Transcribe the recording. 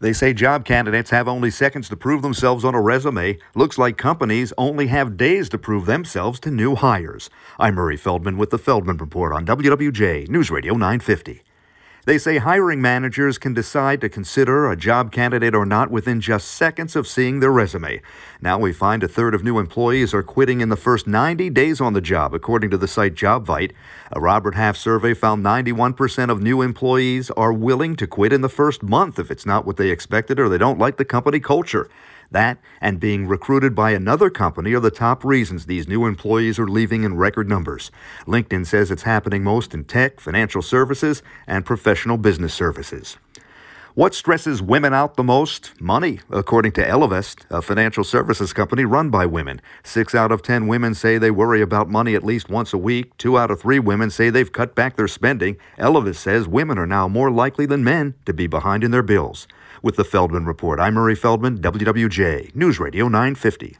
They say job candidates have only seconds to prove themselves on a resume. Looks like companies only have days to prove themselves to new hires. I'm Murray Feldman with the Feldman Report on WWJ News Radio 950. They say hiring managers can decide to consider a job candidate or not within just seconds of seeing their resume. Now we find a third of new employees are quitting in the first 90 days on the job, according to the site JobVite. A Robert Half survey found 91% of new employees are willing to quit in the first month if it's not what they expected or they don't like the company culture. That and being recruited by another company are the top reasons these new employees are leaving in record numbers. LinkedIn says it's happening most in tech, financial services, and professional business services. What stresses women out the most? Money, according to Ellevest, a financial services company run by women. Six out of ten women say they worry about money at least once a week. Two out of three women say they've cut back their spending. Ellevest says women are now more likely than men to be behind in their bills. With the Feldman Report, I'm Murray Feldman, WWJ, News Radio 950.